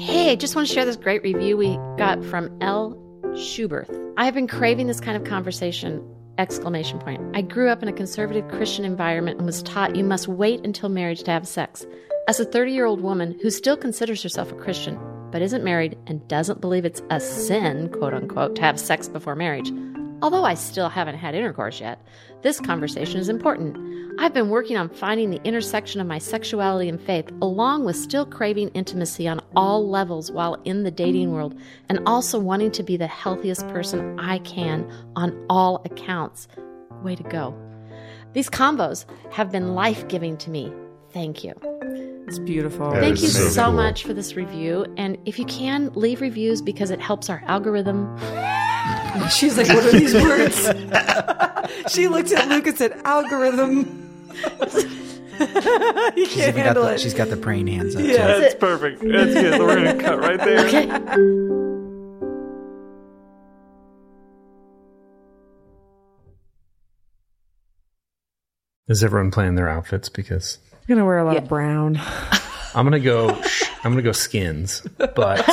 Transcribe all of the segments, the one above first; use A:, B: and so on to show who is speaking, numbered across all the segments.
A: Hey, I just want to share this great review we got from L. Schuberth. I have been craving this kind of conversation. Exclamation point. I grew up in a conservative Christian environment and was taught you must wait until marriage to have sex. As a 30 year old woman who still considers herself a Christian, but isn't married and doesn't believe it's a sin, quote unquote, to have sex before marriage, although I still haven't had intercourse yet, this conversation is important. I've been working on finding the intersection of my sexuality and faith, along with still craving intimacy on all levels while in the dating world, and also wanting to be the healthiest person I can on all accounts. Way to go. These combos have been life giving to me. Thank you.
B: It's beautiful.
C: That
A: Thank you
C: so
A: so
C: cool.
A: much for this review. And if you can, leave reviews because it helps our algorithm.
B: She's like, what are these words? she looked at Luke and said, algorithm. you
D: She's,
B: can't handle
D: the,
B: it.
D: she's got the praying hands up.
B: Yeah.
C: That's perfect. That's good. We're going to cut right there.
A: Okay.
C: Is everyone playing their outfits? Because
B: I'm gonna wear a lot of brown.
C: I'm gonna go. I'm gonna go skins, but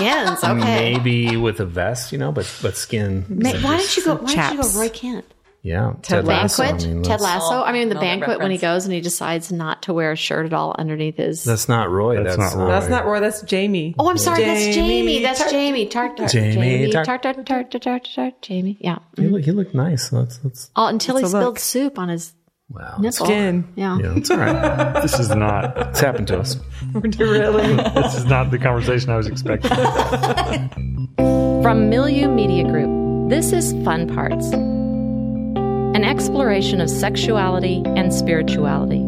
A: Skins. Okay.
C: maybe with a vest, you know. But but skin.
A: Ma- why didn't you go? Why didn't you go Roy Kent?
C: Yeah,
B: Ted Lasso.
A: Banquet.
C: I mean,
A: Ted Lasso. I mean, the
E: Another
A: banquet when he goes and he decides not to wear a shirt at all underneath his.
C: That's not Roy.
F: That's
C: That's,
F: not Roy.
B: That's not Roy, that's Jamie.
A: oh, I'm sorry. that's
B: Jamie
A: Jamie. That's
B: Tart-
A: Jamie. Tart tart.
C: Jamie
A: Jamie.
C: Tart-
A: Tart tart tart tart tart tart. Jamie. Yeah.
C: He looked, he looked nice. That's that's
A: Oh, until he spilled
B: look.
A: soup on his
C: wow.
A: nipple.
B: Skin.
A: Yeah.
C: Yeah, it's all right.
F: This is not.
C: It's happened to us.
B: really?
F: This is not the conversation I was expecting.
A: From Milieu Media Group, this is Fun Parts an exploration of sexuality and spirituality.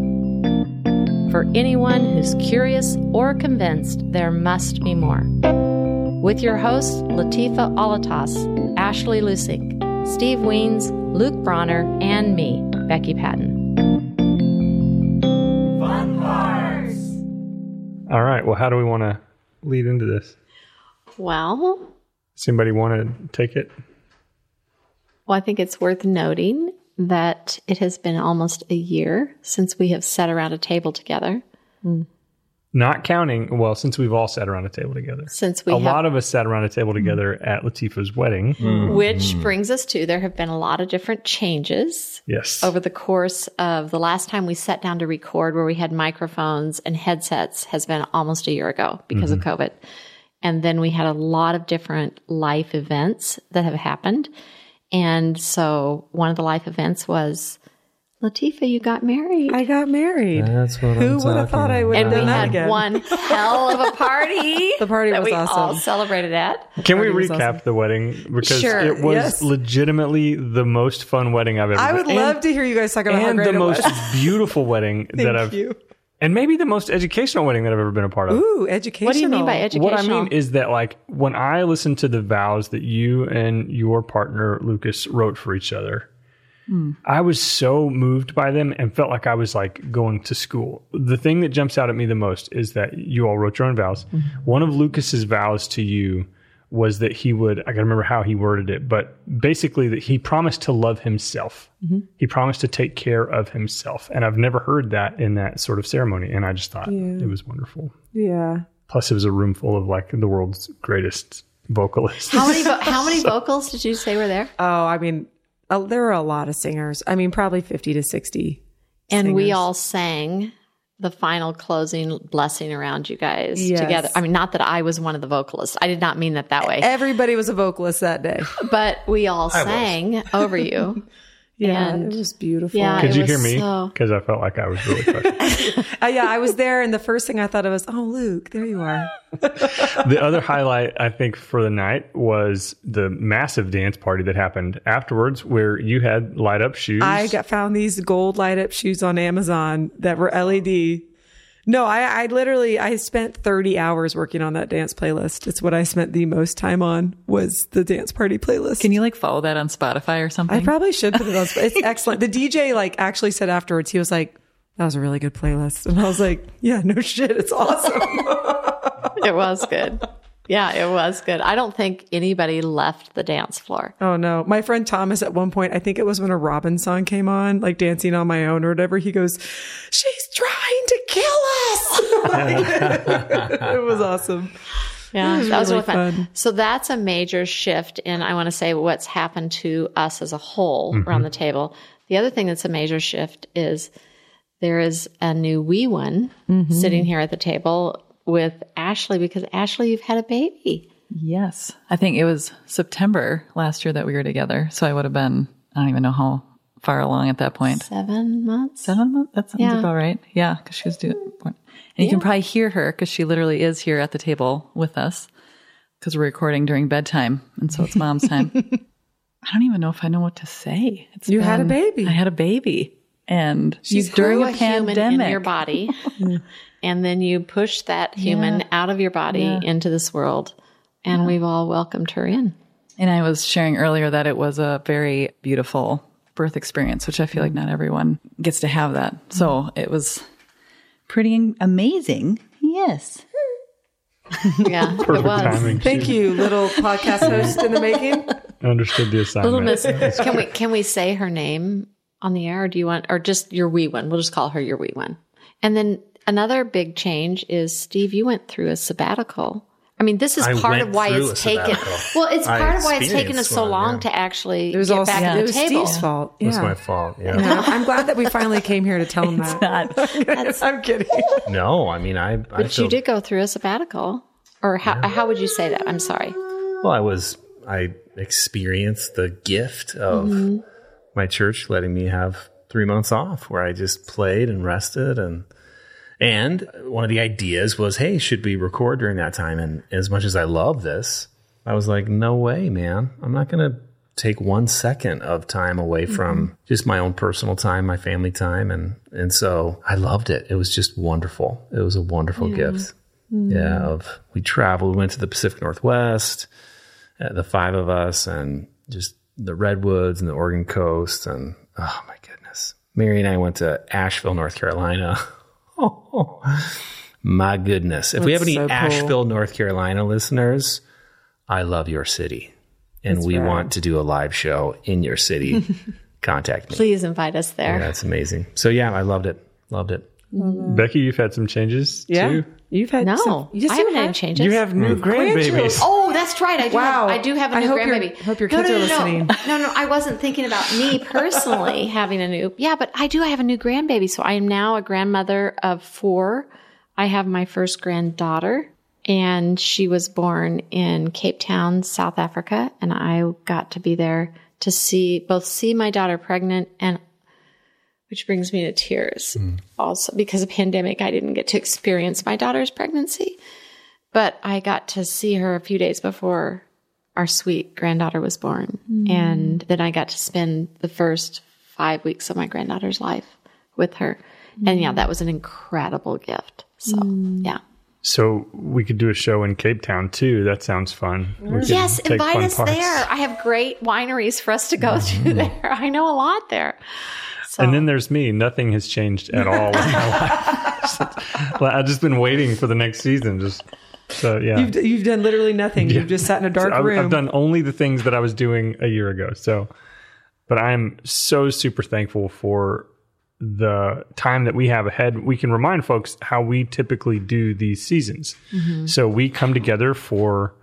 A: For anyone who's curious or convinced there must be more. With your hosts, Latifa Alattas, Ashley Lusink, Steve Wiens, Luke Bronner, and me, Becky Patton.
F: All right. Well, how do we want to lead into this?
A: Well,
F: Does anybody want to take it?
A: Well, I think it's worth noting that it has been almost a year since we have sat around a table together. Hmm.
F: Not counting. Well, since we've all sat around a table together.
A: Since we
F: a
A: have,
F: lot of us sat around a table together at latifa's wedding. Mm.
A: which mm. brings us to there have been a lot of different changes
F: Yes.
A: over the course of the last time we sat down to record, where we had microphones and headsets, has been almost a year ago because of mm-hmm. COVID. And then we had a lot of different life events that have happened. And so one of the life events was Latifa, you got married.
B: I got married.
C: That's what
B: Who would have thought I would have
A: and we
B: done that
A: had
B: again?
A: one hell of a party.
B: The party
A: that
B: was
A: we all
B: awesome.
A: celebrated at.
F: Can we recap
B: awesome.
F: the wedding because
A: Sure,
F: it was
B: yes.
F: legitimately the most fun wedding I've ever. Had.
B: I would
F: been.
B: love
F: and,
B: to hear you guys talk about how
F: and
B: great
F: the
B: it
F: most
B: was.
F: beautiful wedding that I've
B: you.
F: and maybe the most educational wedding that I've ever been a part of.
B: Ooh, educational.
A: What do you mean by educational?
F: What I mean is that like when I listened to the vows that you and your partner Lucas wrote for each other, I was so moved by them and felt like I was like going to school. The thing that jumps out at me the most is that you all wrote your own vows. One of Lucas's vows to you was that he would I gotta remember how he worded it, but basically that he promised to love himself. He promised to take care of himself. And I've never heard that in that sort of ceremony. And I just thought it was wonderful.
B: Yeah.
F: Plus, it was a room full of like the world's greatest vocalists.
A: How many vo- how many vocals did you say were there?
B: Oh, I mean, uh, there were a lot of singers. I mean, probably 50 to 60.
A: And we all sang the final closing blessing around you guys
B: Yes.
A: together. I mean, not that I was one of the vocalists. I did not mean that that way.
B: Everybody was a vocalist that day.
A: But we all sang over you.
B: Yeah,
A: And-
B: it was beautiful.
A: Yeah,
F: Could you hear me?
A: so-
F: Because I felt like I was really precious.
B: Uh, yeah, I was there, and the first thing I thought of was, oh, Luke, there you are.
F: the other highlight, I think, for the night was the massive dance party that happened afterwards, where you had light up shoes.
B: I got found these gold light up shoes on Amazon that were LED. No, I, I literally I spent 30 hours working on that dance playlist. It's what I spent the most time on was the dance party playlist.
E: Can you like follow that on Spotify or something?
B: I probably should put it on. Spotify. It's excellent. The DJ like actually said afterwards, he was like, "That was a really good playlist," and I was like, "Yeah, no shit, it's awesome."
A: It was good. Yeah, it was good. I don't think anybody left the dance floor.
B: Oh no. My friend Thomas at one point, I think it was when a Robyn song came on, like dancing on my own or whatever, he goes, She's trying to kill us. it was awesome.
A: Yeah,
B: was
A: that was
B: really
A: really fun.
B: fun.
A: So that's a major shift in, I want to say, what's happened to us as a whole
B: Mm-hmm.
A: around the table. The other thing that's a major shift is there is a new wee one
B: Mm-hmm.
A: sitting here at the table with Ashley because Ashley, you've had a baby.
E: Yes. I think it was September last year that we were together. So I would have been, I don't even know how far along at that point.
A: Seven months.
E: Seven months? That sounds
A: Yeah.
E: about right. Yeah. Cause she was doing, mm. And you can probably hear her because she literally is here at the table with us because we're recording during bedtime. And so it's mom's time. I don't even know if I know what to say. It's
B: You had a baby.
E: I had a baby. And
A: You
E: during
A: grew
E: a,
A: a human
E: pandemic.
A: in your body, and then you push that human
E: Yeah.
A: out of your body
E: Yeah.
A: into this world, and we've all welcomed her in.
E: And I was sharing earlier that it was a very beautiful birth experience, which I feel like mm. not everyone gets to have that. Mm. So it was pretty amazing. Yes.
A: Yeah, it
F: Perfect
A: was.
F: timing.
B: Thank you, little podcast host in the making.
F: I understood the assignment.
A: Little Miss, can we can we say her name on the air, or do you want, or just your wee one? We'll just call her your wee one. And then another big change is Steve. You went through a sabbatical. I mean, this is
C: I
A: part of why it's taken. Well, it's
C: I
A: part of why it's taken us so long
C: yeah.
A: to actually
B: It was
A: get
B: all
A: back
B: it
A: at the
B: was
A: table.
B: Steve's fault.
C: It was my fault. Yeah.
B: Yeah, I'm glad that we finally came here to tell him that.
E: Not,
B: I'm kidding.
C: No, I mean, I. I
A: But
C: feel,
A: you did go through a sabbatical, or how how would you say that? I'm sorry.
C: Well, I was. I experienced the gift of
A: Mm-hmm.
C: My church letting me have three months off, where I just played and rested, and and one of the ideas was, hey, should we record during that time? And as much as I love this, I was like, no way, man. I'm not gonna take one second of time away from just my own personal time, my family time, and and so I loved it. It was just wonderful. It was a wonderful gift. Yeah, of we traveled, we went to the Pacific Northwest, uh, the five of us, and just the redwoods and the Oregon coast, and oh my goodness, Mary and I went to Asheville, North Carolina. Oh, my goodness! If we have any
B: so cool.
C: Asheville, North Carolina listeners, I love your city, and we
B: rad.
C: want to do a live show in your city. Contact me.
A: Please invite us there.
C: That's amazing. So yeah, I loved it. Loved it. Mm-hmm.
F: Becky, you've had some changes
B: Yeah,
F: too.
B: you've had
A: No,
B: some, yes,
A: I
B: you
A: haven't had
B: have.
A: any changes.
F: You have new mm. grandbabies.
A: Oh, that's right. I do.
B: Wow.
A: Have, I do have a
B: I
A: new
B: hope
A: grandbaby.
B: hope your
A: No,
B: kids
A: no,
B: are
A: no,
B: listening.
A: No, no, no. I wasn't thinking about me personally having a new. Yeah, but I do. I have a new grandbaby. So I am now a grandmother of four. I have my first granddaughter, and she was born in Cape Town, South Africa, and I got to be there to see both see my daughter pregnant and which brings me to tears. Hmm. Also because of pandemic i didn't get to experience my daughter's pregnancy but i got to see her a few days before our sweet granddaughter was born. Hmm. And then i got to spend the first five weeks of my granddaughter's life with her. And yeah hmm. that was an incredible gift. So yeah.
F: So we could do a show in Cape Town too. That sounds fun. We could
A: yes
F: take
A: invite
F: fun
A: us
F: parts.
A: there. I have great wineries for us to go mm-hmm. to there. I know a lot there so
F: And then there's me. Nothing has changed at all in my life. I've just been waiting for the next season. Just so yeah.
B: You've, you've done literally nothing. You've just sat in a dark
F: I've,
B: room.
F: I've done only the things that I was doing a year ago. So, but I'm so super thankful for the time that we have ahead. We can remind folks how we typically do these seasons. Mm-hmm. So we come together for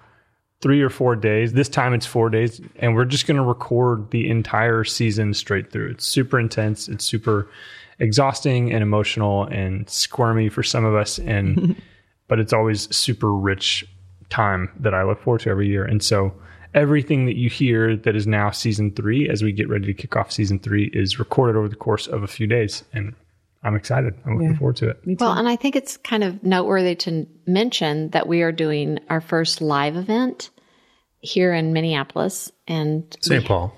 F: three or four days. This time it's four days, and we're just going to record the entire season straight through. It's super intense. It's super exhausting and emotional and squirmy for some of us, and but it's always super rich time that I look forward to every year. And so everything that you hear that is now season three, as we get ready to kick off season three, is recorded over the course of a few days, and I'm excited. I'm looking forward to it.
A: Well, and I think it's kind of noteworthy to mention that we are doing our first live event here in Minneapolis and
C: St. Paul.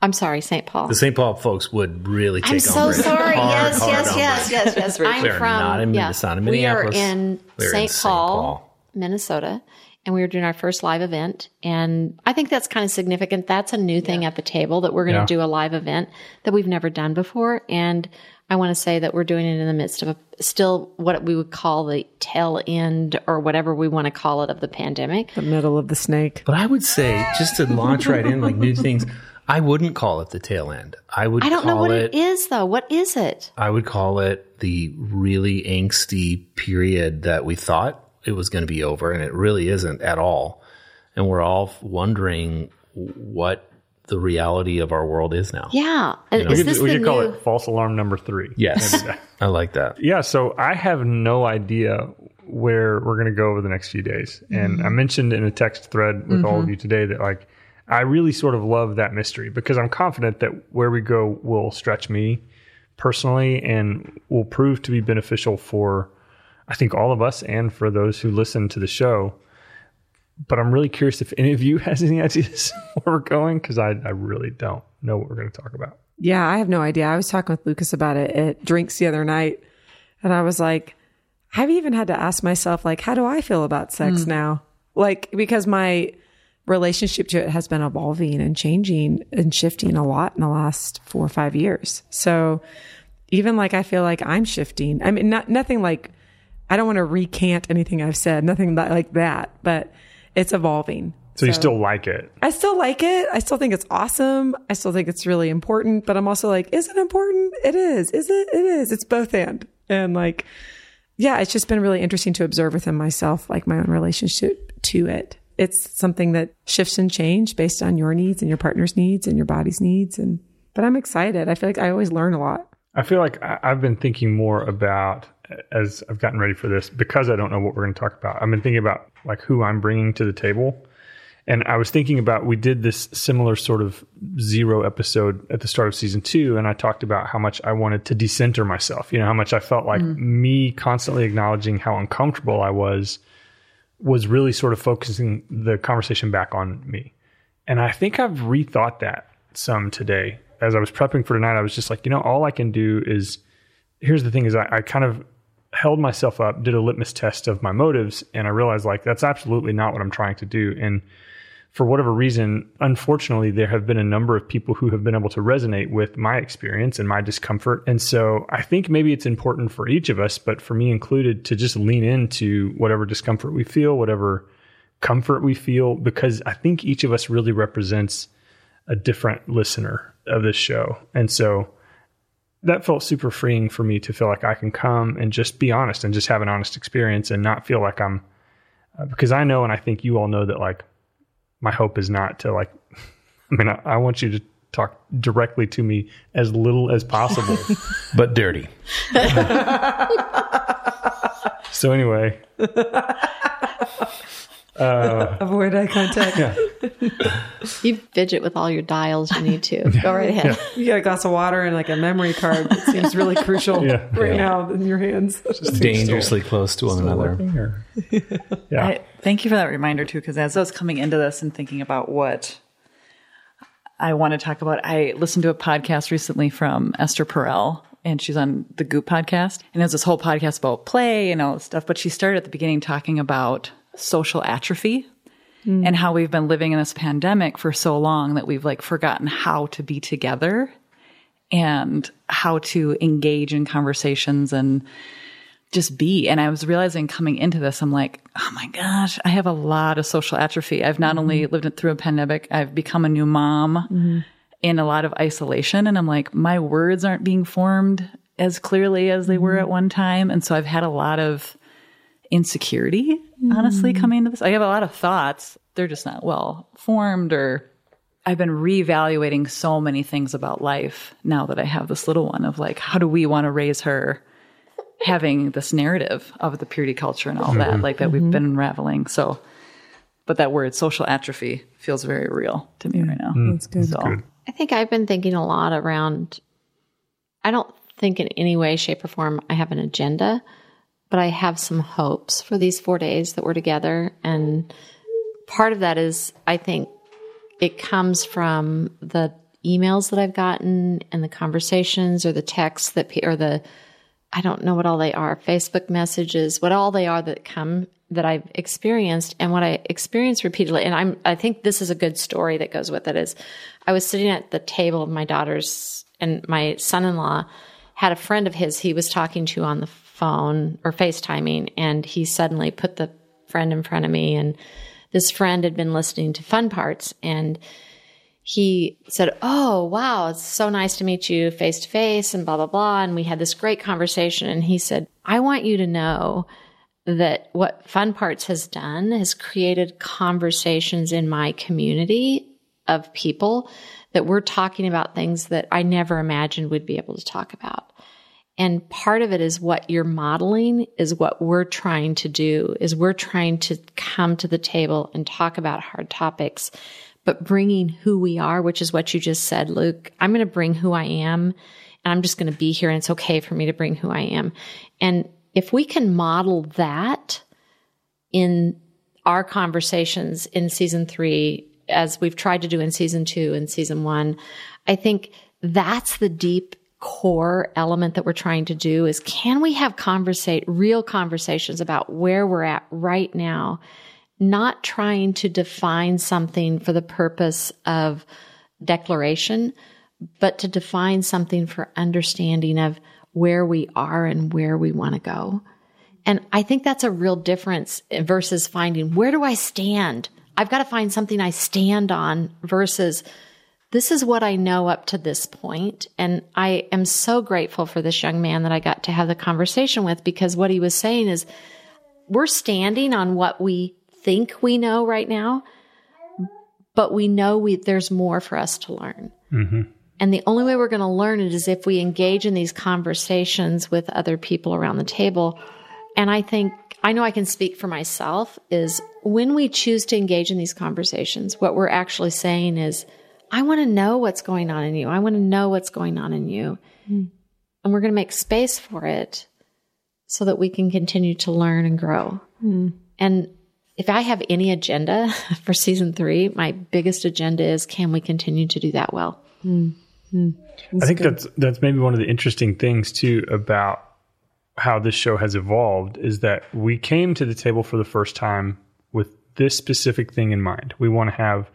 A: I'm sorry, St. Paul.
C: The St. Paul folks would really take
A: I'm so
C: umbrage.
A: sorry.
C: Hard,
A: yes,
C: hard
A: yes,
C: umbrage.
A: yes, yes, yes, I'm
C: They're
A: from
C: not in
A: yeah.
C: Minnesota,
A: We are
C: Minneapolis.
A: in
C: They're in
A: St.
C: St.
A: Paul,
C: Paul.
A: Minnesota, and we were doing our first live event. And I think that's kind of significant. That's a new thing at the table that we're going to
F: Yeah.
A: do a live event that we've never done before. And I want to say that we're doing it in the midst of a, still what we would call the tail end or whatever we want to call it of the pandemic.
B: The middle of the snake.
C: But I would say, just to launch right in, like new things, I wouldn't call it the tail end. I would
A: I don't know what
C: it,
A: it is though. What is it?
C: I would call it the really angsty period that we thought it was going to be over, and it really isn't at all. And we're all wondering what the reality of our world is now.
A: Yeah. And
F: We
A: is
F: could,
A: this
F: we
A: the
F: could call
A: new?
F: it false alarm number three.
C: Yes, I like that.
F: Yeah, so I have no idea where we're going to go over the next few days. And mm-hmm. I mentioned in a text thread with all of mm-hmm. you today that like I really sort of love that mystery because I'm confident that where we go will stretch me personally and will prove to be beneficial for I think all of us and for those who listen to the show. But I'm really curious if any of you has any ideas where we're going because I, I really don't know what we're going to talk about.
B: Yeah, I have no idea. I was talking with Lucas about it at drinks the other night, and I was like, I've even had to ask myself, like, how do I feel about sex hmm. now? Like, because my relationship to it has been evolving and changing and shifting a lot in the last four or five years. So even like I feel like I'm shifting. I mean, not nothing like I don't want to recant anything I've said, nothing that, like that, but it's evolving.
F: So, you still like it.
B: I still like it. I still think it's awesome. I still think it's really important, but I'm also like, is it important? It is. Is it? It is. It's both and. And like, yeah, it's just been really interesting to observe within myself, like my own relationship to it. It's something that shifts and change based on your needs and your partner's needs and your body's needs. And, but I'm excited. I feel like I always learn a lot.
F: I feel like I've been thinking more about as I've gotten ready for this because I don't know what we're going to talk about. I've been thinking about like who I'm bringing to the table. And I was thinking about we did this similar sort of zero episode at the start of season two, and I talked about how much I wanted to decenter myself. You know, how much I felt like mm-hmm. me constantly acknowledging how uncomfortable I was was really sort of focusing the conversation back on me. And I think I've rethought that some today. As I was prepping for tonight, I was just like, you know, all I can do is here's the thing is I, I kind of held myself up, did a litmus test of my motives, and I realized like that's absolutely not what I'm trying to do. And for whatever reason, unfortunately, there have been a number of people who have been able to resonate with my experience and my discomfort. And so I think maybe it's important for each of us, but for me included, to just lean into whatever discomfort we feel, whatever comfort we feel, because I think each of us really represents a different listener of this show. And so that felt super freeing for me to feel like I can come and just be honest and just have an honest experience and not feel like I'm, uh, because I know and I think you all know that like my hope is not to like, I mean, I, I want you to talk directly to me as little as possible.
C: But dirty.
F: so anyway,
B: Avoid eye contact.
A: You fidget with all your dials you need to. Go right ahead.
B: You got a glass of water and like a memory card that seems really crucial
F: Yeah.
B: right
C: Yeah.
B: now in your hands.
C: Dangerously close to one another.
F: Yeah.
E: I, thank you for that reminder too, because as I was coming into this and thinking about what I want to talk about, I listened to a podcast recently from Esther Perel, and she's on the Goop podcast, and it was this whole podcast about play and all this stuff. But she started at the beginning talking about social atrophy Mm. and how we've been living in this pandemic for so long that we've like forgotten how to be together and how to engage in conversations and just be. And I was realizing coming into this, I'm like, oh my gosh, I have a lot of social atrophy. I've not only mm-hmm. lived it through a pandemic, I've become a new mom mm-hmm. in a lot of isolation. And I'm like, my words aren't being formed as clearly as they were mm-hmm. at one time. And so I've had a lot of insecurity, honestly, mm. coming into this. I have a lot of thoughts. They're just not well formed or I've been reevaluating so many things about life now that I have this little one of like, how do we want to raise her? having this narrative of the purity culture and all that, mm-hmm. like that we've mm-hmm. been unraveling. So, but that word social atrophy feels very real to me right now. Mm.
B: That's good.
E: So,
A: I think I've been thinking a lot around. I don't think in any way, shape, or form I have an agenda, but I have some hopes for these four days that we're together. And part of that is, I think it comes from the emails that I've gotten and the conversations or the texts that, or the, I don't know what all they are, Facebook messages, what all they are that come that I've experienced and what I experienced repeatedly. And I'm, I think this is a good story that goes with it is I was sitting at the table of my daughters and my son-in-law had a friend of his he was talking to on the phone or FaceTiming, and he suddenly put the friend in front of me. And this friend had been listening to Fun Parts, and he said, Oh, wow, it's so nice to meet you face to face, and blah, blah, blah. And we had this great conversation. And he said, I want you to know that what Fun Parts has done has created conversations in my community of people that we're talking about things that I never imagined we'd be able to talk about. And part of it is what you're modeling is what we're trying to do is we're trying to come to the table and talk about hard topics, but bringing who we are, which is what you just said, Luke. I'm going to bring who I am and I'm just going to be here and it's okay for me to bring who I am. And if we can model that in our conversations in season three, as we've tried to do in season two and season one, I think that's the deep core element that we're trying to do is can we have conversate real conversations about where we're at right now not trying to define something for the purpose of declaration but to define something for understanding of where we are and where we want to go? And i think that's a real difference versus finding where do i stand? I've got to find something i stand on versus this is what I know up to this point. And I am so grateful for this young man that I got to have the conversation with because what he was saying is we're standing on what we think we know right now, but we know we, there's more for us to learn. Mm-hmm. And the only way we're going to learn it is if we engage in these conversations with other people around the table. And I think, I know I can speak for myself, is when we choose to engage in these conversations, what we're actually saying is, I want to know what's going on in you. I want to know what's going on in you. Mm. And we're going to make space for it so that we can continue to learn and grow. Mm. And if I have any agenda for season three, my biggest agenda is can we continue to do that well? Mm.
F: I think good. that's that's maybe one of the interesting things too about how this show has evolved is that we came to the table for the first time with this specific thing in mind. We want to have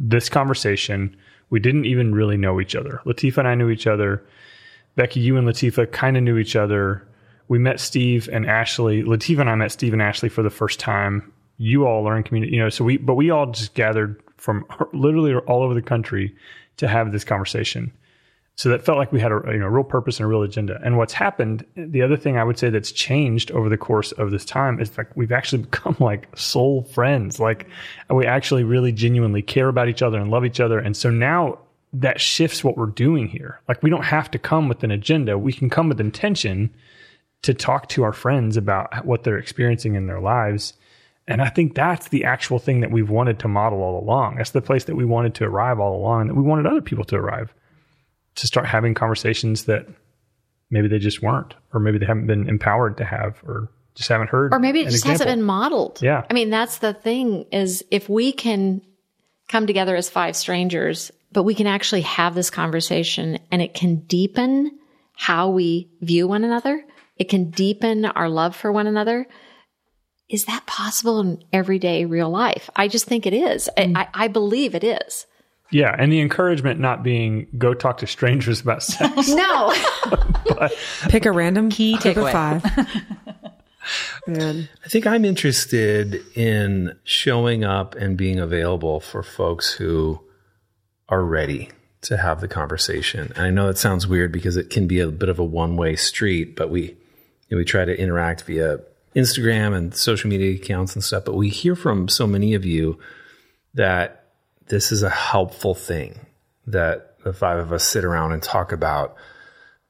F: this conversation. We didn't even really know each other. Latifa and I knew each other. Becky, you and Latifa kind of knew each other. We met Steve and Ashley. Latifa and I met Steve and Ashley for the first time. You all are in community, you know. So we, but we all just gathered from literally all over the country to have this conversation. So that felt like we had a you know real purpose and a real agenda. And what's happened, the other thing I would say that's changed over the course of this time is like we've actually become like soul friends. Like we actually really genuinely care about each other and love each other. And so now that shifts what we're doing here. Like we don't have to come with an agenda. We can come with intention to talk to our friends about what they're experiencing in their lives. And I think that's the actual thing that we've wanted to model all along. That's the place that we wanted to arrive all along that we wanted other people to arrive to start having conversations that maybe they just weren't, or maybe they haven't been empowered to have, or just haven't heard.
A: Or maybe it just example. hasn't been modeled.
F: Yeah.
A: I mean, that's the thing is if we can come together as five strangers, but we can actually have this conversation and it can deepen how we view one another. It can deepen our love for one another. Is that possible in everyday real life? I just think it is. Mm. I, I believe it is.
F: Yeah, and the encouragement not being go talk to strangers about sex.
A: no.
B: but, Pick a random key takeaway. five.
C: Man. I think I'm interested in showing up and being available for folks who are ready to have the conversation. And I know it sounds weird because it can be a bit of a one-way street, but we you know, we try to interact via Instagram and social media accounts and stuff, but we hear from so many of you that this is a helpful thing that the five of us sit around and talk about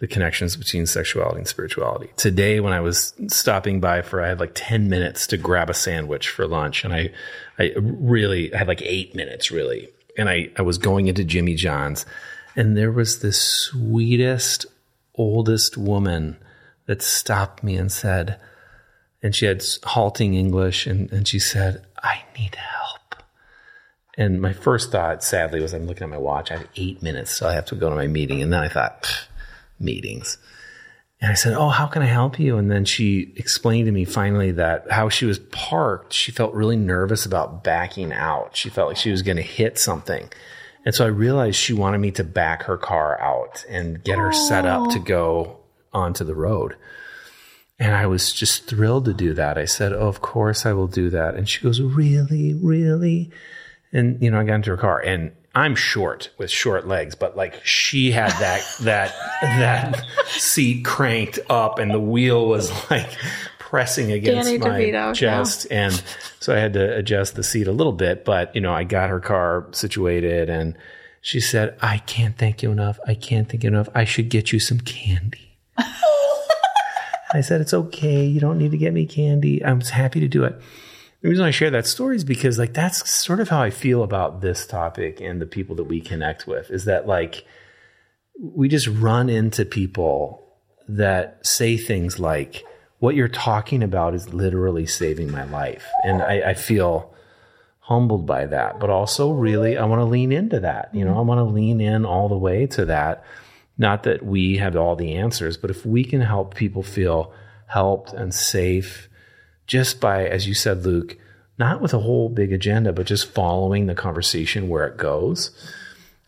C: the connections between sexuality and spirituality. Today, when I was stopping by for, I had like 10 minutes to grab a sandwich for lunch. And I, I really I had like eight minutes really. And I, I was going into Jimmy John's and there was this sweetest, oldest woman that stopped me and said, and she had halting English and, and she said, I need help. And my first thought, sadly, was I'm looking at my watch. I have eight minutes, so I have to go to my meeting. And then I thought, meetings. And I said, Oh, how can I help you? And then she explained to me finally that how she was parked, she felt really nervous about backing out. She felt like she was going to hit something. And so I realized she wanted me to back her car out and get her set up to go onto the road. And I was just thrilled to do that. I said, Oh, of course I will do that. And she goes, Really? Really? And, you know, I got into her car and I'm short with short legs, but like she had that, that, that seat cranked up and the wheel was like pressing against
A: Danny
C: my
A: DeVito,
C: chest. And so I had to adjust the seat a little bit, but you know, I got her car situated and she said, I can't thank you enough. I can't thank you enough. I should get you some candy. I said, it's okay. You don't need to get me candy. I'm happy to do it. The reason I share that story is because like that's sort of how I feel about this topic and the people that we connect with is that like we just run into people that say things like, what you're talking about is literally saving my life. And I, I feel humbled by that, but also really, I want to lean into that. You know, I want to lean in all the way to that. Not that we have all the answers, but if we can help people feel helped and safe just by, as you said, Luke, not with a whole big agenda, but just following the conversation where it goes,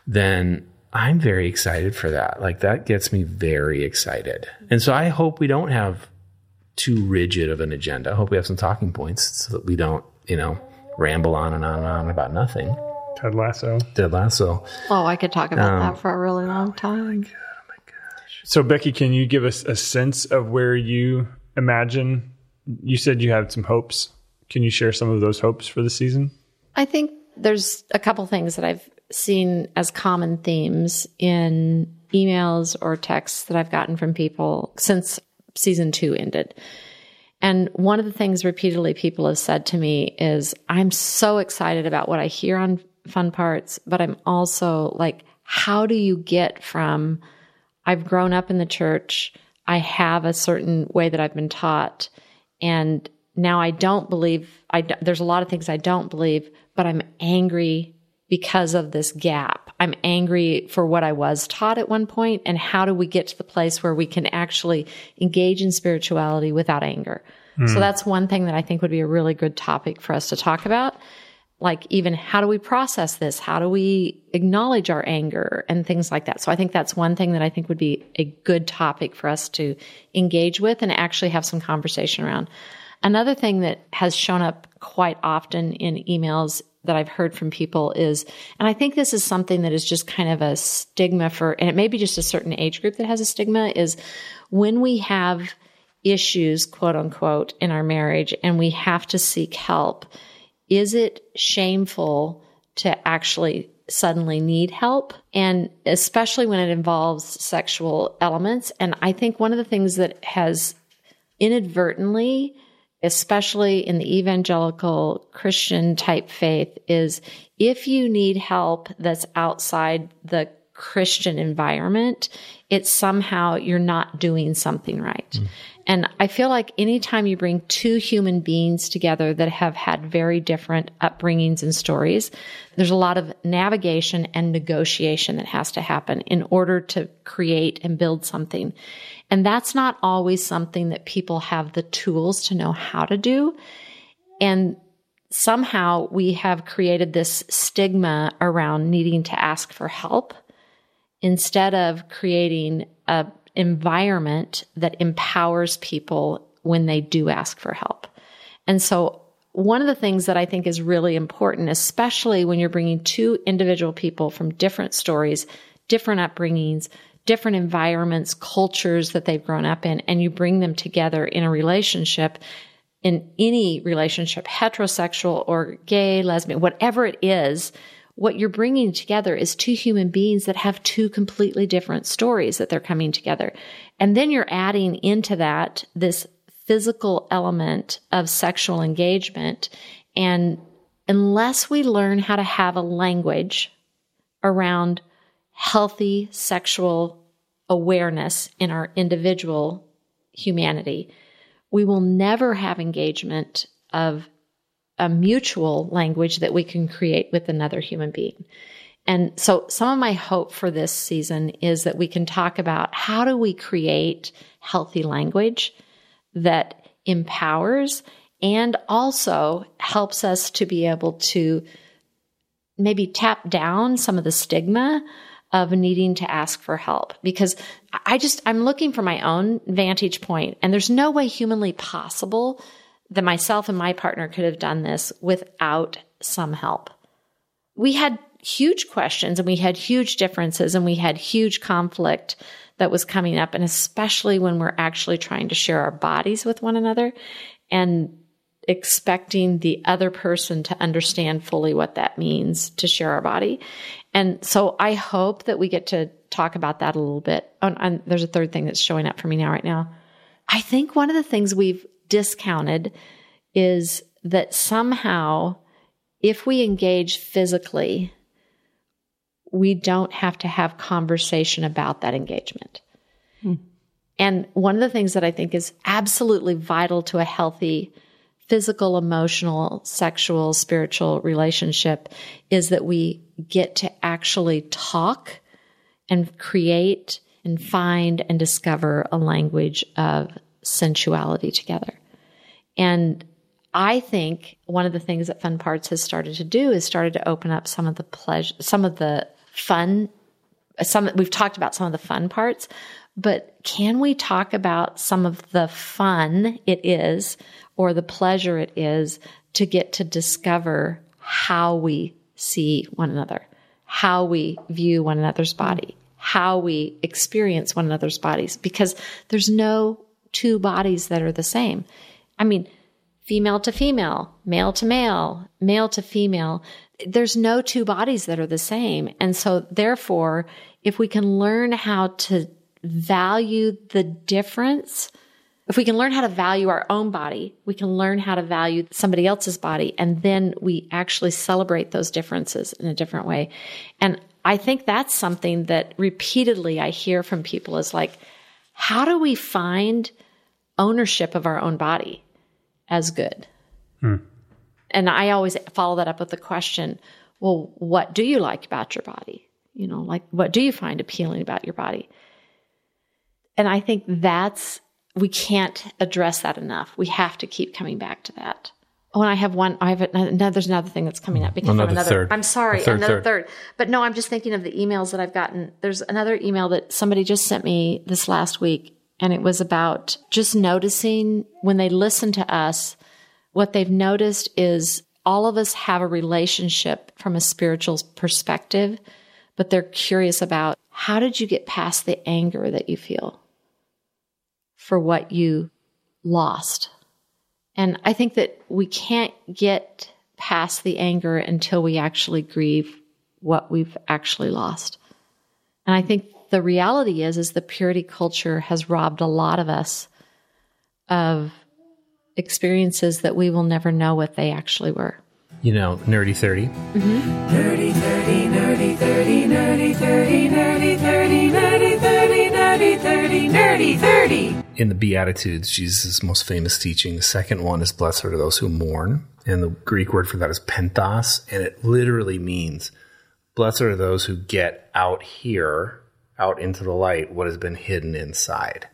C: then I'm very excited for that. Like that gets me very excited. And so I hope we don't have too rigid of an agenda. I hope we have some talking points so that we don't, you know, ramble on and on and on about nothing.
F: Ted Lasso.
C: Ted Lasso.
A: Oh, I could talk about that um, for a really long time. Oh my gosh.
F: So, Becky, can you give us a sense of where you imagine? You said you had some hopes. Can you share some of those hopes for the season?
A: I think there's a couple things that I've seen as common themes in emails or texts that I've gotten from people since season two ended. And one of the things repeatedly people have said to me is, I'm so excited about what I hear on Fun Parts, but I'm also like, how do you get from I've grown up in the church, I have a certain way that I've been taught, and now I don't believe, I, there's a lot of things I don't believe, but I'm angry because of this gap. I'm angry for what I was taught at one point, and how do we get to the place where we can actually engage in spirituality without anger? So hmm. that's one thing that I think would be a really good topic for us to talk about. Like, even how do we process this? How do we acknowledge our anger and things like that? So I think that's one thing that I think would be a good topic for us to engage with and actually have some conversation around. Another thing that has shown up quite often in emails that I've heard from people is, and I think this is something that is just kind of a stigma for, and it may be just a certain age group that has a stigma, is when we have issues, quote unquote, in our marriage and we have to seek help, is it shameful to actually suddenly need help? And especially when it involves sexual elements. And I think one of the things that has inadvertently especially in the evangelical Christian type faith, is if you need help that's outside the Christian environment, it's somehow you're not doing something right. Mm. And I feel like anytime you bring two human beings together that have had very different upbringings and stories, there's a lot of navigation and negotiation that has to happen in order to create and build something. And that's not always something that people have the tools to know how to do. And somehow we have created this stigma around needing to ask for help instead of creating a environment that empowers people when they do ask for help. And so one of the things that I think is really important, especially when you're bringing two individual people from different stories, different upbringings, different environments, cultures that they've grown up in, and you bring them together in a relationship, in any relationship, heterosexual or gay, lesbian, whatever it is, what you're bringing together is two human beings that have two completely different stories that they're coming together. And then you're adding into that this physical element of sexual engagement. And unless we learn how to have a language around healthy sexual awareness in our individual humanity, we will never have engagement of a mutual language that we can create with another human being. And so some of my hope for this season is that we can talk about how do we create healthy language that empowers and also helps us to be able to maybe tap down some of the stigma of needing to ask for help because I just, I'm looking for my own vantage point and there's no way humanly possible that myself and my partner could have done this without some help. We had huge questions and we had huge differences and we had huge conflict that was coming up. And especially when we're actually trying to share our bodies with one another and expecting the other person to understand fully what that means to share our body. And so I hope that we get to talk about that a little bit. Oh, and there's a third thing that's showing up for me now, right now. I think one of the things we've discounted is that somehow if we engage physically, we don't have to have conversation about that engagement. Hmm. And one of the things that I think is absolutely vital to a healthy physical, emotional, sexual, spiritual relationship is that we get to actually talk and create and find and discover a language of sensuality together. And I think one of the things that Fun Parts has started to do is started to open up some of the pleasure, some of the fun, some, we've talked about some of the fun parts, but can we talk about some of the fun it is or the pleasure it is to get to discover how we see one another, how we view one another's body, how we experience one another's bodies, because there's no two bodies that are the same. I mean, female to female, male to male, male to female. There's no two bodies that are the same. And so therefore, if we can learn how to value the difference, if we can learn how to value our own body, we can learn how to value somebody else's body, and then we actually celebrate those differences in a different way. And I think that's something that repeatedly I hear from people is like, how do we find ownership of our own body as good? Hmm. And I always follow that up with the question, well, what do you like about your body? You know, like, what do you find appealing about your body? And I think that's we can't address that enough. We have to keep coming back to that. Oh, and I have one. I have another. There's another thing that's coming up because another, another third. I'm sorry, third, another third. third. But no, I'm just thinking of the emails that I've gotten. There's another email that somebody just sent me this last week, and it was about just noticing when they listen to us. What they've noticed is all of us have a relationship from a spiritual perspective, but they're curious about how did you get past the anger that you feel? for what you lost. And I think that we can't get past the anger until we actually grieve what we've actually lost. And I think the reality is is the purity culture has robbed a lot of us of experiences that we will never know what they actually were.
C: You know, nerdy 30.
A: Mm-hmm. Nerdy 30, nerdy 30, nerdy 30, nerdy 30, nerdy 30, nerdy 30, nerdy 30
C: in the Beatitudes, Jesus' most famous teaching, the second one is blessed are those who mourn. And the Greek word for that is pentos. And it literally means blessed are those who get out here, out into the light, what has been hidden inside.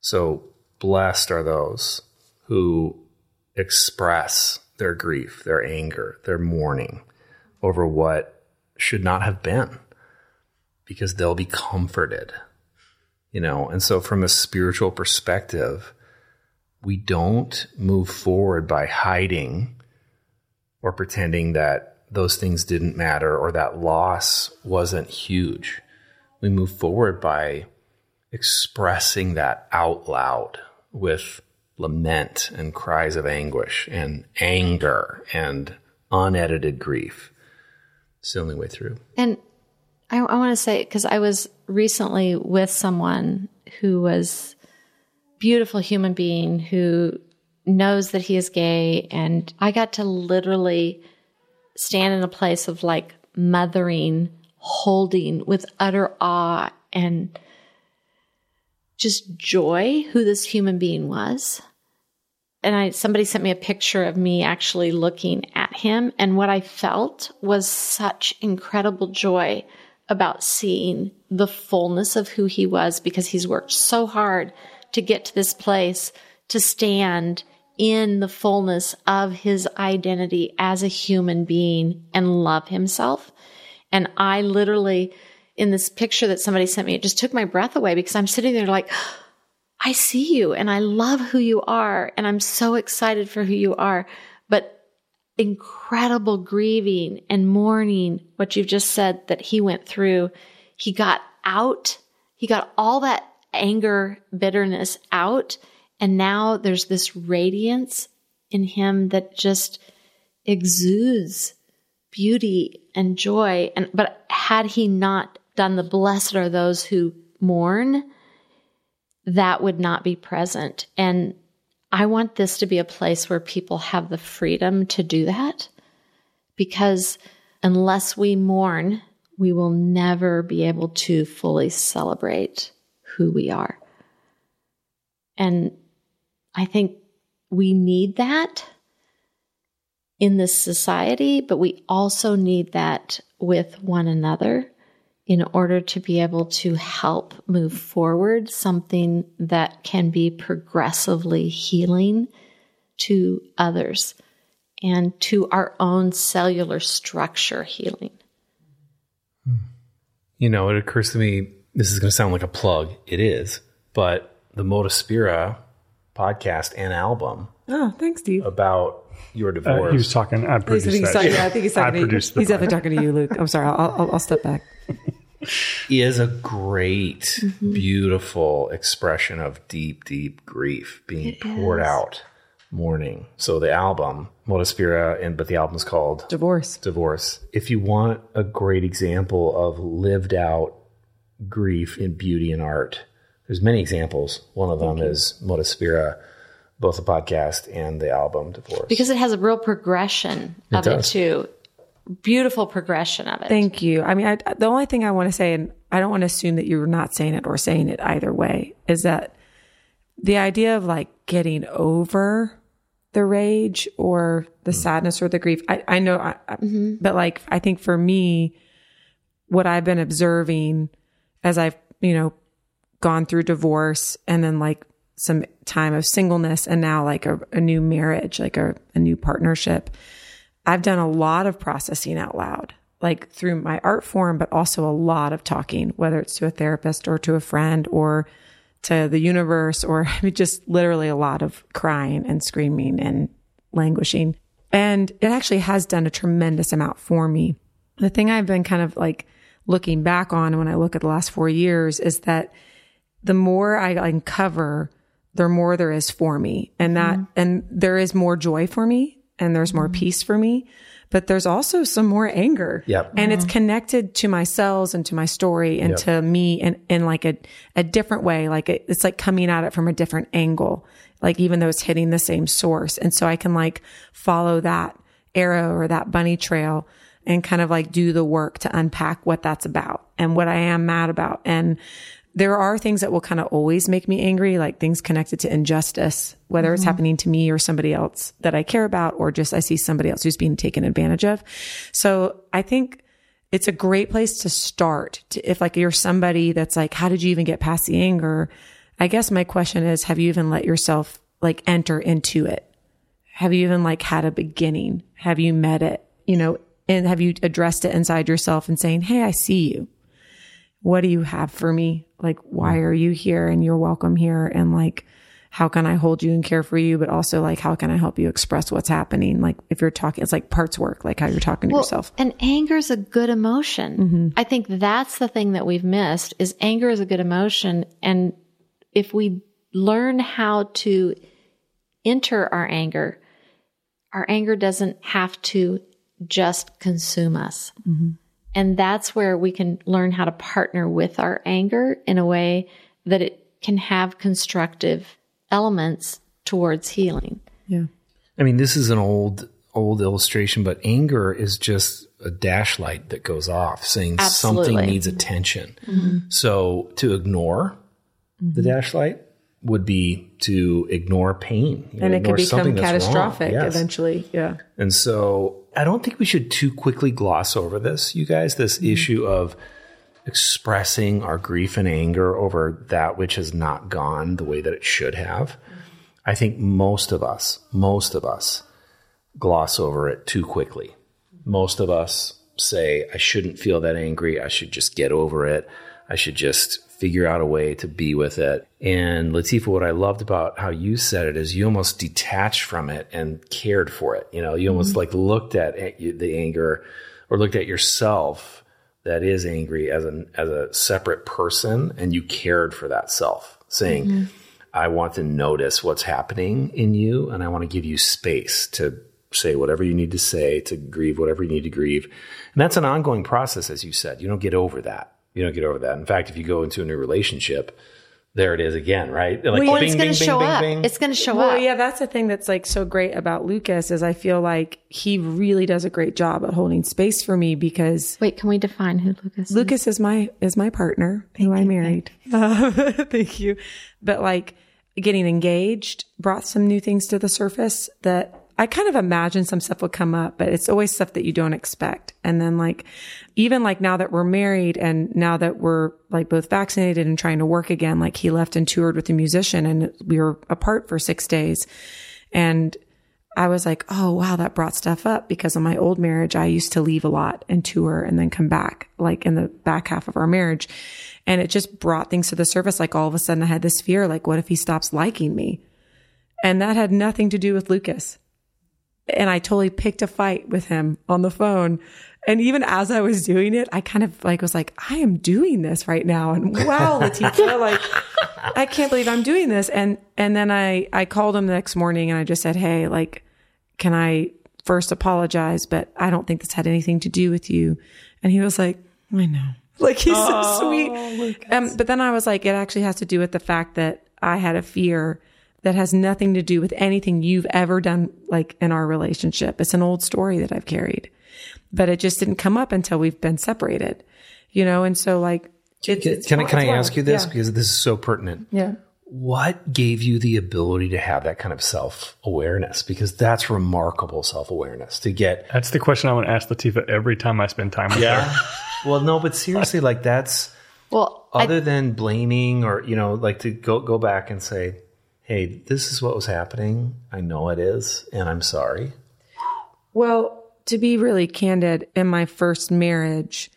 C: So blessed are those who express their grief, their anger, their mourning over what should not have been because they'll be comforted you know and so from a spiritual perspective we don't move forward by hiding or pretending that those things didn't matter or that loss wasn't huge we move forward by expressing that out loud with lament and cries of anguish and anger and unedited grief. It's the only way through.
A: And I, I want to say because I was recently with someone who was beautiful human being who knows that he is gay, and I got to literally stand in a place of like mothering, holding with utter awe and just joy who this human being was. And I somebody sent me a picture of me actually looking at him and what I felt was such incredible joy about seeing the fullness of who he was because he's worked so hard to get to this place to stand in the fullness of his identity as a human being and love himself. And I literally, in this picture that somebody sent me, it just took my breath away because I'm sitting there like, I see you and I love who you are. And I'm so excited for who you are. But incredible grieving and mourning, what you've just said that he went through, he got out, he got all that anger, bitterness out. And now there's this radiance in him that just exudes beauty and joy. And, but had he not done the blessed are those who mourn, that would not be present. And I want this to be a place where people have the freedom to do that because unless we mourn, we will never be able to fully celebrate who we are. And I think we need that in this society, but we also need that with one another in order to be able to help move forward something that can be progressively healing to others and to our own cellular structure healing.
C: You know, it occurs to me this is going to sound like a plug. It is, but the Moda Spira podcast and album
B: Oh, thanks, Steve.
C: about your
F: Uh,
C: divorce.
F: he was talking. I
B: He's,
F: produced
B: he's
F: that.
B: talking, yeah, I think he's
F: I
B: talking to you.
F: the
B: He's definitely talking to you, Luke. I'm sorry. I'll, I'll, I'll step back.
C: is a great, beautiful expression of deep, deep grief being poured out mourning. So the album, Moda Spira, and but the album's called
B: Divorce.
C: Divorce. If you want a great example of lived out grief in beauty and art, there's many examples. One of them is Moda Spira, both the podcast and the album Divorce.
A: Because it has a real progression of it, too. Beautiful progression of it.
B: Thank you. I mean, I, the only thing I want to say, and I don't want to assume that you're not saying it or saying it either way, is that the idea of like getting over the rage or the hmm. sadness or the grief. I, I know, I, I- mm-hmm. but like, I think for me, what I've been observing as I've, you know, gone through divorce and then like some time of singleness and now like a, a new marriage, like a, a new partnership. I've done a lot of processing out loud, like through my art form, but also a lot of talking, whether it's to a therapist or to a friend or to the universe, or I mean, just literally a lot of crying and screaming and languishing. And it actually has done a tremendous amount for me. The thing I've been kind of like looking back on when I look at the last four years is that the more I uncover, the more there is for me. And that, mm-hmm. and there is more joy for me and there's more mm-hmm. peace for me, but there's also some more anger.
C: Yep.
B: And it's mm-hmm. connected to my cells and to my story and to me in, in like a, a different way. Like it, it's like coming at it from a different angle. Like even though it's hitting the same source. And so I can like follow that arrow or that bunny trail and kind of like do the work to unpack what that's about and what I am mad about. And there are things that will kind of always make me angry, like things connected to injustice, whether it's mm-hmm. happening to me or somebody else that I care about, or just I see somebody else who's being taken advantage of. So I think it's a great place to start. To, if like you're somebody that's like, how did you even get past the anger? I guess my question is, have you even let yourself like enter into it? Have you even like had a beginning? Have you met it? You know, and have you addressed it inside yourself and saying, Hey, I see you. What do you have for me? Like, why are you here and you're welcome here? And like, how can I hold you and care for you? But also like, how can I help you express what's happening? Like if you're talking, it's like parts work, like how you're talking to yourself.
A: And anger is a good emotion. Mm-hmm. I think that's the thing that we've missed is anger is a good emotion. And if we learn how to enter our anger, our anger doesn't have to just consume us. Mm-hmm. And that's where we can learn how to partner with our anger in a way that it can have constructive elements towards healing.
B: Yeah.
C: I mean, this is an old, old illustration, but anger is just a dash light that goes off saying something needs attention. Mm-hmm. So to ignore the mm-hmm. dash light would be to ignore pain. You
B: And it could become catastrophic
C: Yes.
B: eventually. Yeah.
C: And so I don't think we should too quickly gloss over this, you guys, this
B: Mm-hmm.
C: issue of expressing our grief and anger over that which has not gone the way that it should have. I think most of us, most of us gloss over it too quickly. Most of us say, I shouldn't feel that angry. I should just get over it. I should just figure out a way to be with it. And Latifa, what I loved about how you said it is you almost detached from it and cared for it. You know, you almost mm-hmm. like looked at the anger or looked at yourself that is angry as an as a separate person and you cared for that self saying mm-hmm. i want to notice what's happening in you and i want to give you space to say whatever you need to say to grieve whatever you need to grieve. And that's an ongoing process as you said. You don't get over that you don't get over that in fact if you go into a new relationship there it is again right like
A: Well, it's going to show up. It's going to show
B: Well,
A: up.
B: yeah, that's the thing that's like so great about Lucas is I feel like he really does a great job at holding space for me because
A: Wait, can we define who Lucas is?
B: Lucas is my is my partner who I married. Uh, thank you. But like getting engaged brought some new things to the surface that I kind of imagine some stuff would come up, but it's always stuff that you don't expect. And then like even like now that we're married and now that we're like both vaccinated and trying to work again, like he left and toured with a musician and we were apart for 6 days. And I was like, oh, wow, that brought stuff up because in my old marriage, I used to leave a lot and tour and then come back, like in the back half of our marriage. And it just brought things to the surface. Like all of a sudden, I had this fear like, what if he stops liking me? And that had nothing to do with Lucas. And I totally picked a fight with him on the phone. And even as I was doing it, I kind of like was like, I am doing this right now. And wow, Letitia, like, I can't believe I'm doing this. And, and then I, I called him the next morning and I just said, Hey, like, can I first apologize? But I don't think this had anything to do with you. And he was like, I know. Like he's so sweet. Um, but then I was like, it actually has to do with the fact that I had a fear that has nothing to do with anything you've ever done, like in our relationship. It's an old story that I've carried, but it just didn't come up until we've been separated, you know? And so like, it's,
C: can,
B: it's
C: can I, can I
B: wild.
C: ask you this
B: Yeah.
C: because this is so pertinent
B: Yeah.
C: what gave you the ability to have that kind of self awareness? Because that's remarkable self awareness to get.
F: That's the question I want to ask Latifa every time I spend time with her. Yeah.
C: Well, no, but seriously, like that's
A: well, I,
C: other than blaming or you know, like to go go back and say, "Hey, this is what was happening. I know it is, and I'm sorry."
B: Well, to be really candid, in my first marriage,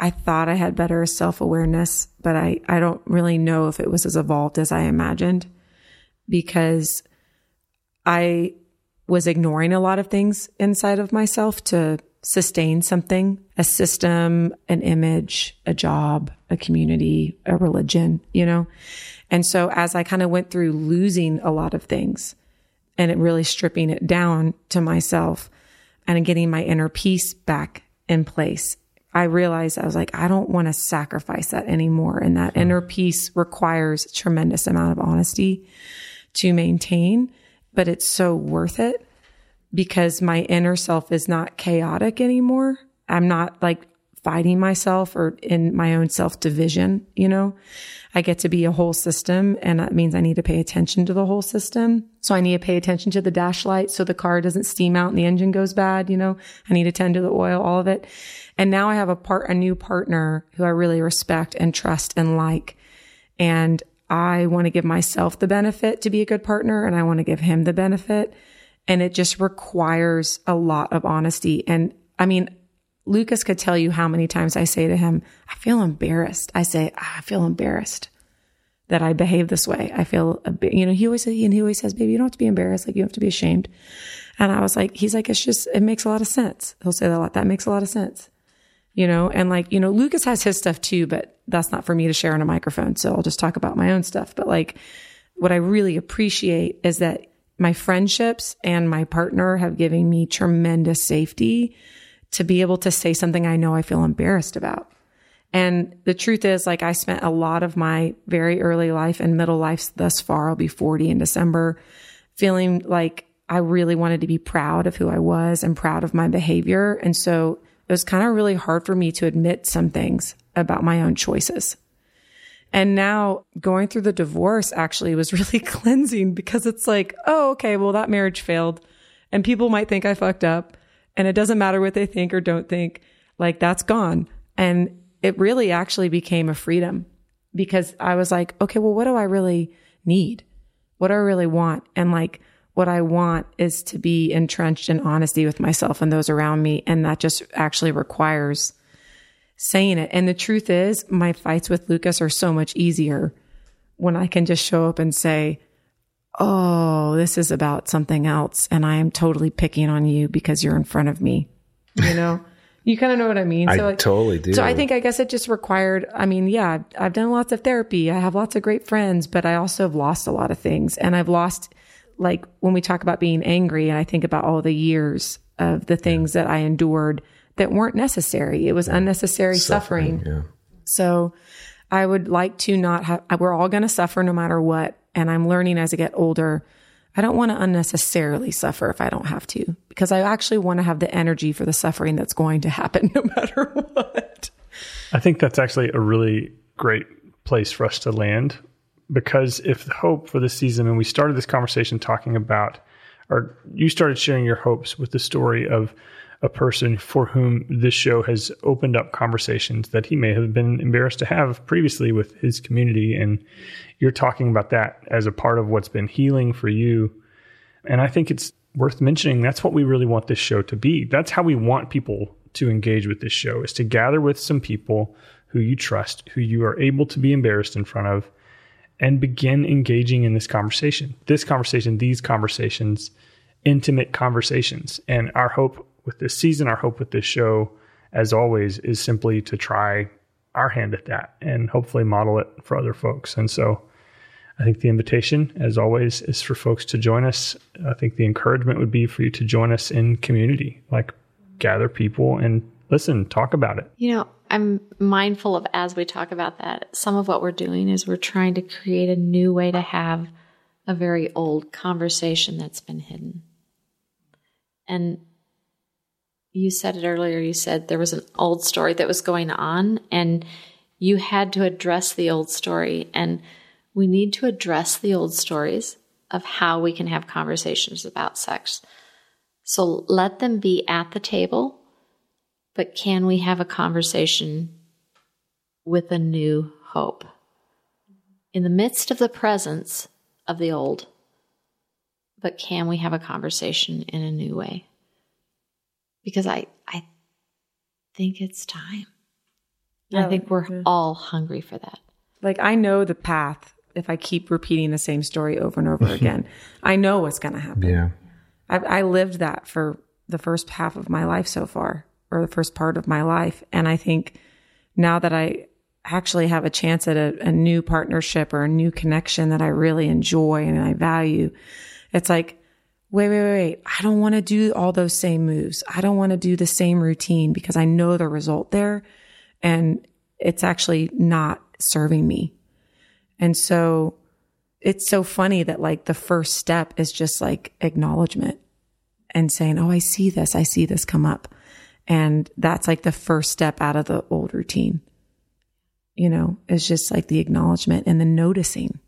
B: I thought I had better self awareness, but I, I don't really know if it was as evolved as I imagined because I was ignoring a lot of things inside of myself to sustain something a system, an image, a job, a community, a religion, you know? And so as I kind of went through losing a lot of things and it really stripping it down to myself and getting my inner peace back in place, I realized I was like, I don't want to sacrifice that anymore. And that hmm. inner peace requires a tremendous amount of honesty to maintain, but it's so worth it because my inner self is not chaotic anymore. I'm not like fighting myself or in my own self division, you know? I get to be a whole system and that means I need to pay attention to the whole system. So I need to pay attention to the dash light so the car doesn't steam out and the engine goes bad, you know? I need to tend to the oil, all of it. And now I have a part, a new partner who I really respect and trust and like. And I want to give myself the benefit to be a good partner and I want to give him the benefit. And it just requires a lot of honesty. And I mean, Lucas could tell you how many times I say to him, I feel embarrassed. I say, "Ah, I feel embarrassed that I behave this way. I feel, a bit, you know, he always, and he always says, baby, you don't have to be embarrassed. Like you don't have to be ashamed. And I was like, he's like, it's just, it makes a lot of sense. He'll say that a lot. That makes a lot of sense. You know, and like, you know, Lucas has his stuff too, but that's not for me to share on a microphone. So I'll just talk about my own stuff. But like, what I really appreciate is that my friendships and my partner have given me tremendous safety to be able to say something I know I feel embarrassed about. And the truth is, like, I spent a lot of my very early life and middle life thus far, I'll be 40 in December, feeling like I really wanted to be proud of who I was and proud of my behavior. And so it was kind of really hard for me to admit some things about my own choices. And now going through the divorce actually was really cleansing because it's like, oh, okay, well, that marriage failed and people might think I fucked up and it doesn't matter what they think or don't think. Like that's gone. And it really actually became a freedom because I was like, okay, well, what do I really need? What do I really want? And like, what I want is to be entrenched in honesty with myself and those around me. And that just actually requires saying it. And the truth is, my fights with Lucas are so much easier when I can just show up and say, Oh, this is about something else. And I am totally picking on you because you're in front of me. You know? you kind of know what I mean?
C: So I
B: like,
C: totally do.
B: So I think, I guess it just required, I mean, yeah, I've, I've done lots of therapy. I have lots of great friends, but I also have lost a lot of things. And I've lost, like, when we talk about being angry, and I think about all the years of the things that I endured that weren't necessary. It was unnecessary suffering.
C: Yeah.
B: So I would like to not have, we're all going to suffer no matter what. And I'm learning as I get older, I don't want to unnecessarily suffer if I don't have to, because I actually want to have the energy for the suffering that's going to happen no matter what.
F: I think that's actually a really great place for us to land because if the hope for the season, and we started this conversation talking about, or you started sharing your hopes with the story of a person for whom this show has opened up conversations that he may have been embarrassed to have previously with his community. And you're talking about that as a part of what's been healing for you. And I think it's worth mentioning that's what we really want this show to be. That's how we want people to engage with this show is to gather with some people who you trust, who you are able to be embarrassed in front of and begin engaging in this conversation. This conversation, these conversations, intimate conversations. And our hope with this season, our hope with this show, as always, is simply to try our hand at that and hopefully model it for other folks. And so I think the invitation, as always, is for folks to join us. I think the encouragement would be for you to join us in community, like gather people and listen, talk about it.
A: You know, I'm mindful of as we talk about that, some of what we're doing is we're trying to create a new way to have a very old conversation that's been hidden. And you said it earlier, you said there was an old story that was going on and you had to address the old story. And we need to address the old stories of how we can have conversations about sex. So let them be at the table, but can we have a conversation with a new hope? In the midst of the presence of the old, but can we have a conversation in a new way? Because I I think it's time.
B: Yeah,
A: I think we're
B: yeah.
A: all hungry for that.
B: Like I know the path if I keep repeating the same story over and over again. I know what's going to happen.
C: Yeah.
B: I, I lived that for the first half of my life so far, or the first part of my life. And I think now that I actually have a chance at a, a new partnership or a new connection that I really enjoy and I value, it's like, wait, wait, wait, I don't want to do all those same moves. I don't want to do the same routine because I know the result there and it's actually not serving me. And so it's so funny that like the first step is just like acknowledgement and saying, Oh, I see this. I see this come up. And that's like the first step out of the old routine. You know, it's just like the acknowledgement and the noticing.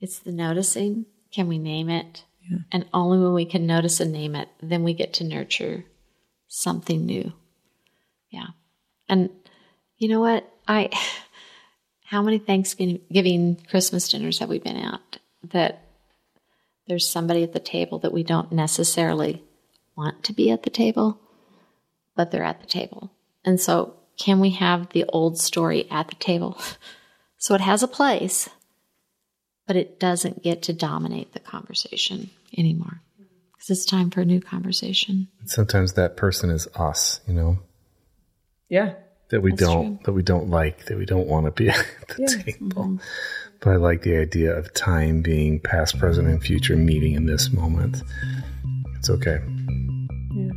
A: It's the noticing. Can we name it? Yeah. And only when we can notice and name it, then we get to nurture something new. Yeah. And you know what? I, how many Thanksgiving, Christmas dinners have we been at that there's somebody at the table that we don't necessarily want to be at the table, but they're at the table. And so, can we have the old story at the table? So it has a place, but it doesn't get to dominate the conversation anymore because it's time for a new conversation.
C: Sometimes that person is us, you know,
B: Yeah.
C: that we
A: That's
C: don't
A: true.
C: that we don't like, that we don't want to be at the
B: Yeah.
C: table. Mm-hmm. But I like the idea of time being past, present, and future meeting in this moment. It's okay.
B: Yeah.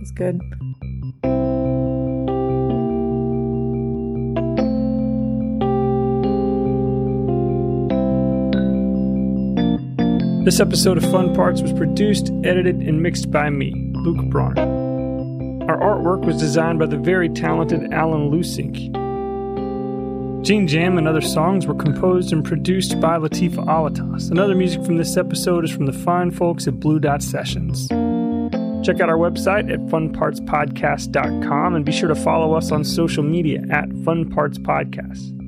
B: It's good.
F: This episode of Fun Parts was produced, edited, and mixed by me, Luke Bronner. Our artwork was designed by the very talented Alan Lusink. Gene Jam and other songs were composed and produced by Latifa Alattas. And other music from this episode is from the fine folks at Blue Dot Sessions. Check out our website at funpartspodcast.com and be sure to follow us on social media at Fun Parts Podcast.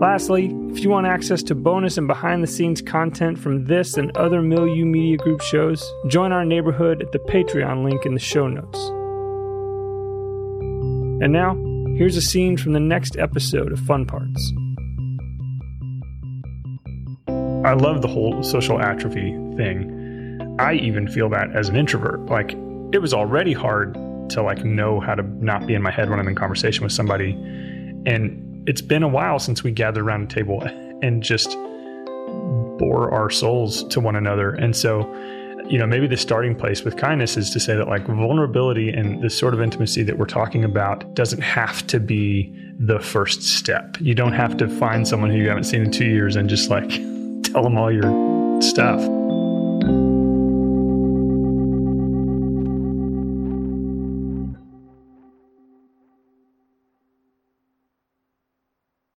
F: Lastly, if you want access to bonus and behind the scenes content from this and other Milieu Media Group shows, join our neighborhood at the Patreon link in the show notes. And now, here's a scene from the next episode of Fun Parts. I love the whole social atrophy thing. I even feel that as an introvert. Like, it was already hard to like know how to not be in my head when I'm in conversation with somebody. And it's been a while since we gathered around a table and just bore our souls to one another. And so, you know, maybe the starting place with kindness is to say that like vulnerability and this sort of intimacy that we're talking about doesn't have to be the first step. You don't have to find someone who you haven't seen in two years and just like tell them all your stuff.